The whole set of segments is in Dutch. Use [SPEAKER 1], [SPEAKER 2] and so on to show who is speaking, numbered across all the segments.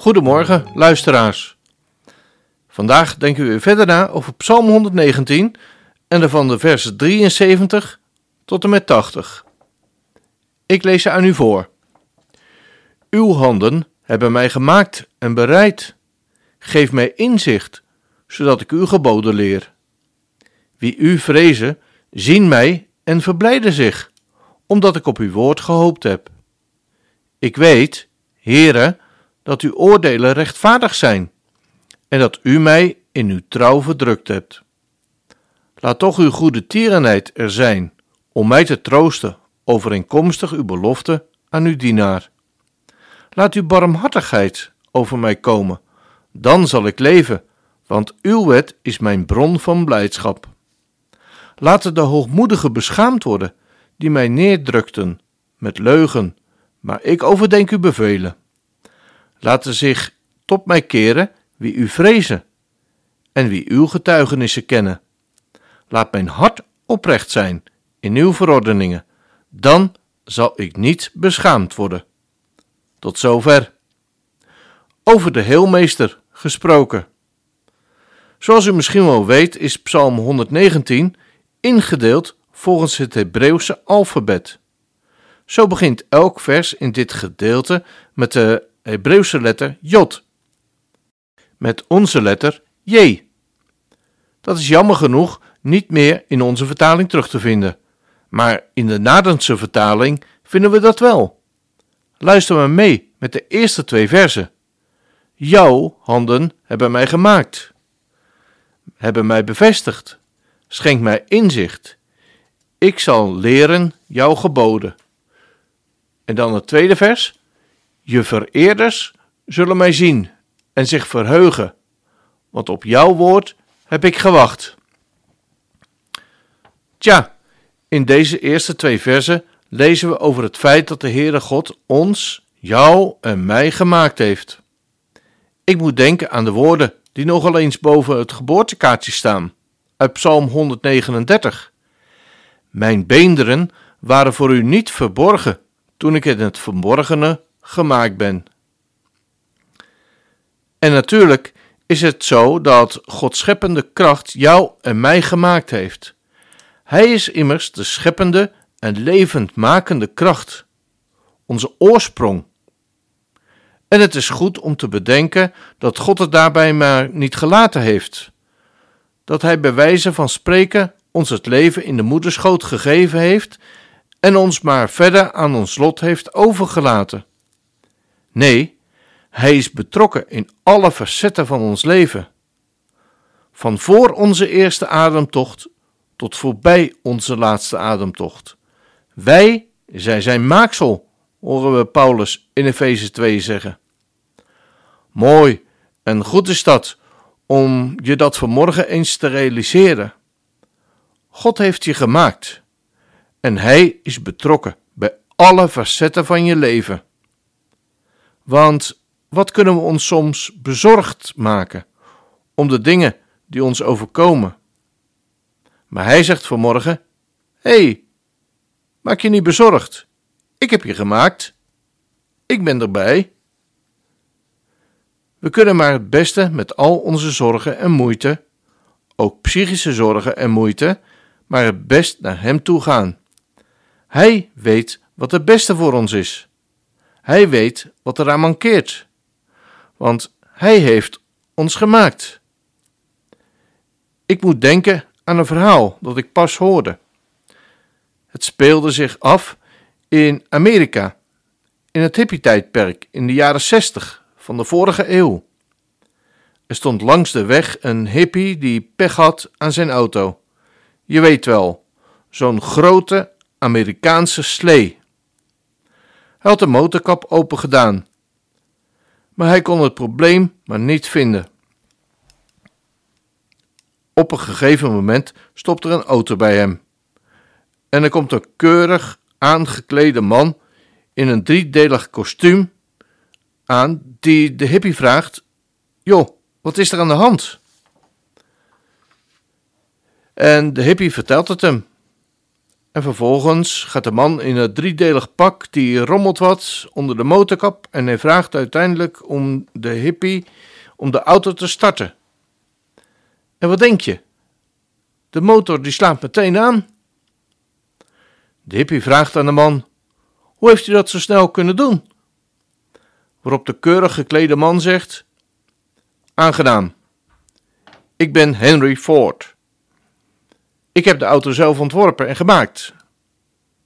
[SPEAKER 1] Goedemorgen, luisteraars. Vandaag denken we verder na over Psalm 119 en daarvan de versen 73 tot en met 80. Ik lees ze aan u voor. Uw handen hebben mij gemaakt en bereid. Geef mij inzicht, zodat ik uw geboden leer. Wie u vrezen, zien mij en verblijden zich, omdat ik op uw woord gehoopt heb. Ik weet, Heere, dat uw oordelen rechtvaardig zijn en dat u mij in uw trouw verdrukt hebt. Laat toch uw goede tierenheid er zijn om mij te troosten, overeenkomstig uw belofte aan uw dienaar. Laat uw barmhartigheid over mij komen, dan zal ik leven, want uw wet is mijn bron van blijdschap. Laten de hoogmoedigen beschaamd worden, die mij neerdrukten met leugen, maar ik overdenk uw bevelen. Laten zich tot mij keren wie u vrezen en wie uw getuigenissen kennen. Laat mijn hart oprecht zijn in uw verordeningen, dan zal ik niet beschaamd worden. Tot zover. Over de Heelmeester gesproken. Zoals u misschien wel weet, is Psalm 119 ingedeeld volgens het Hebreeuwse alfabet. Zo begint elk vers in dit gedeelte met de Hebreeuwse letter J met onze letter J. Dat is jammer genoeg niet meer in onze vertaling terug te vinden, maar in de Nadense vertaling vinden we dat wel. Luister maar mee met de eerste twee versen. Jouw handen hebben mij gemaakt, hebben mij bevestigd, schenk mij inzicht. Ik zal leren jouw geboden. En dan het tweede vers. Je vereerders zullen mij zien en zich verheugen, want op jouw woord heb ik gewacht. Tja, in deze eerste twee versen lezen we over het feit dat de Heere God ons, jou en mij gemaakt heeft. Ik moet denken aan de woorden die nogal eens boven het geboortekaartje staan, uit Psalm 139. Mijn beenderen waren voor u niet verborgen toen ik in het verborgene gemaakt ben. En natuurlijk is het zo dat Gods scheppende kracht jou en mij gemaakt heeft. Hij is immers de scheppende en levendmakende kracht, onze oorsprong. En het is goed om te bedenken dat God het daarbij maar niet gelaten heeft. Dat Hij bij wijze van spreken ons het leven in de moederschoot gegeven heeft en ons maar verder aan ons lot heeft overgelaten. Nee, hij is betrokken in alle facetten van ons leven. Van voor onze eerste ademtocht tot voorbij onze laatste ademtocht. Wij zijn zijn maaksel, horen we Paulus in Efeze 2 zeggen. Mooi en goed is dat om je dat vanmorgen eens te realiseren. God heeft je gemaakt en Hij is betrokken bij alle facetten van je leven. Want wat kunnen we ons soms bezorgd maken om de dingen die ons overkomen? Maar hij zegt vanmorgen: Hé, hey, maak je niet bezorgd. Ik heb je gemaakt. Ik ben erbij. We kunnen maar het beste met al onze zorgen en moeite, ook psychische zorgen en moeite, maar het best naar Hem toe gaan. Hij weet wat het beste voor ons is. Hij weet wat eraan mankeert want Hij heeft ons gemaakt. Ik moet denken aan een verhaal dat ik pas hoorde. Het speelde zich af in Amerika, in het hippie-tijdperk in de jaren 60 van de vorige eeuw. Er stond langs de weg een hippie die pech had aan zijn auto. Je weet wel, zo'n grote Amerikaanse slee. Hij had de motorkap open gedaan. Maar hij kon het probleem maar niet vinden. Op een gegeven moment stopt er een auto bij hem. En er komt een keurig aangeklede man in een driedelig kostuum aan die de hippie vraagt: Joh, wat is er aan de hand? En de hippie vertelt het hem. En vervolgens gaat de man in het driedelig pak die rommelt wat onder de motorkap en hij vraagt uiteindelijk om de hippie om de auto te starten. En wat denk je? De motor die slaat meteen aan. De hippie vraagt aan de man: Hoe heeft u dat zo snel kunnen doen? Waarop de keurig geklede man zegt: Aangenaam. Ik ben Henry Ford. Ik heb de auto zelf ontworpen en gemaakt.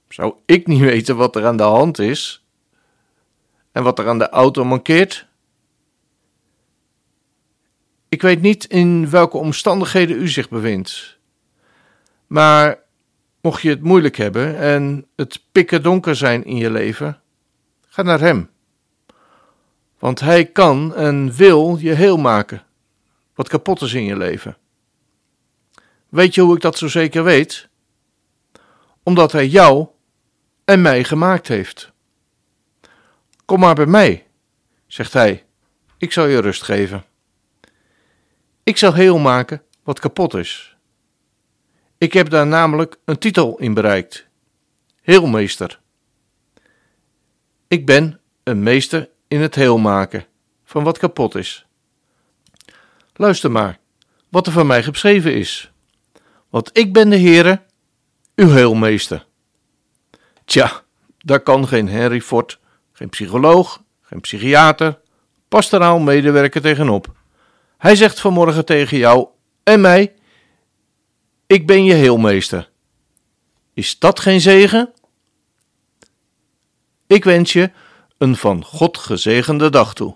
[SPEAKER 1] Zou ik niet weten wat er aan de hand is? En wat er aan de auto mankeert? Ik weet niet in welke omstandigheden u zich bevindt. Maar mocht je het moeilijk hebben en het pikken donker zijn in je leven, ga naar hem. Want hij kan en wil je heel maken, wat kapot is in je leven. Weet je hoe ik dat zo zeker weet? Omdat hij jou en mij gemaakt heeft. Kom maar bij mij, zegt hij, ik zal je rust geven. Ik zal heel maken wat kapot is. Ik heb daar namelijk een titel in bereikt: Heelmeester. Ik ben een meester in het heel maken van wat kapot is. Luister maar wat er van mij geschreven is. Want ik ben de Heere, uw heelmeester. Tja, daar kan geen Henry Ford, geen psycholoog, geen psychiater, pastoraal medewerker tegenop. Hij zegt vanmorgen tegen jou en mij: Ik ben je heelmeester. Is dat geen zegen? Ik wens je een van God gezegende dag toe.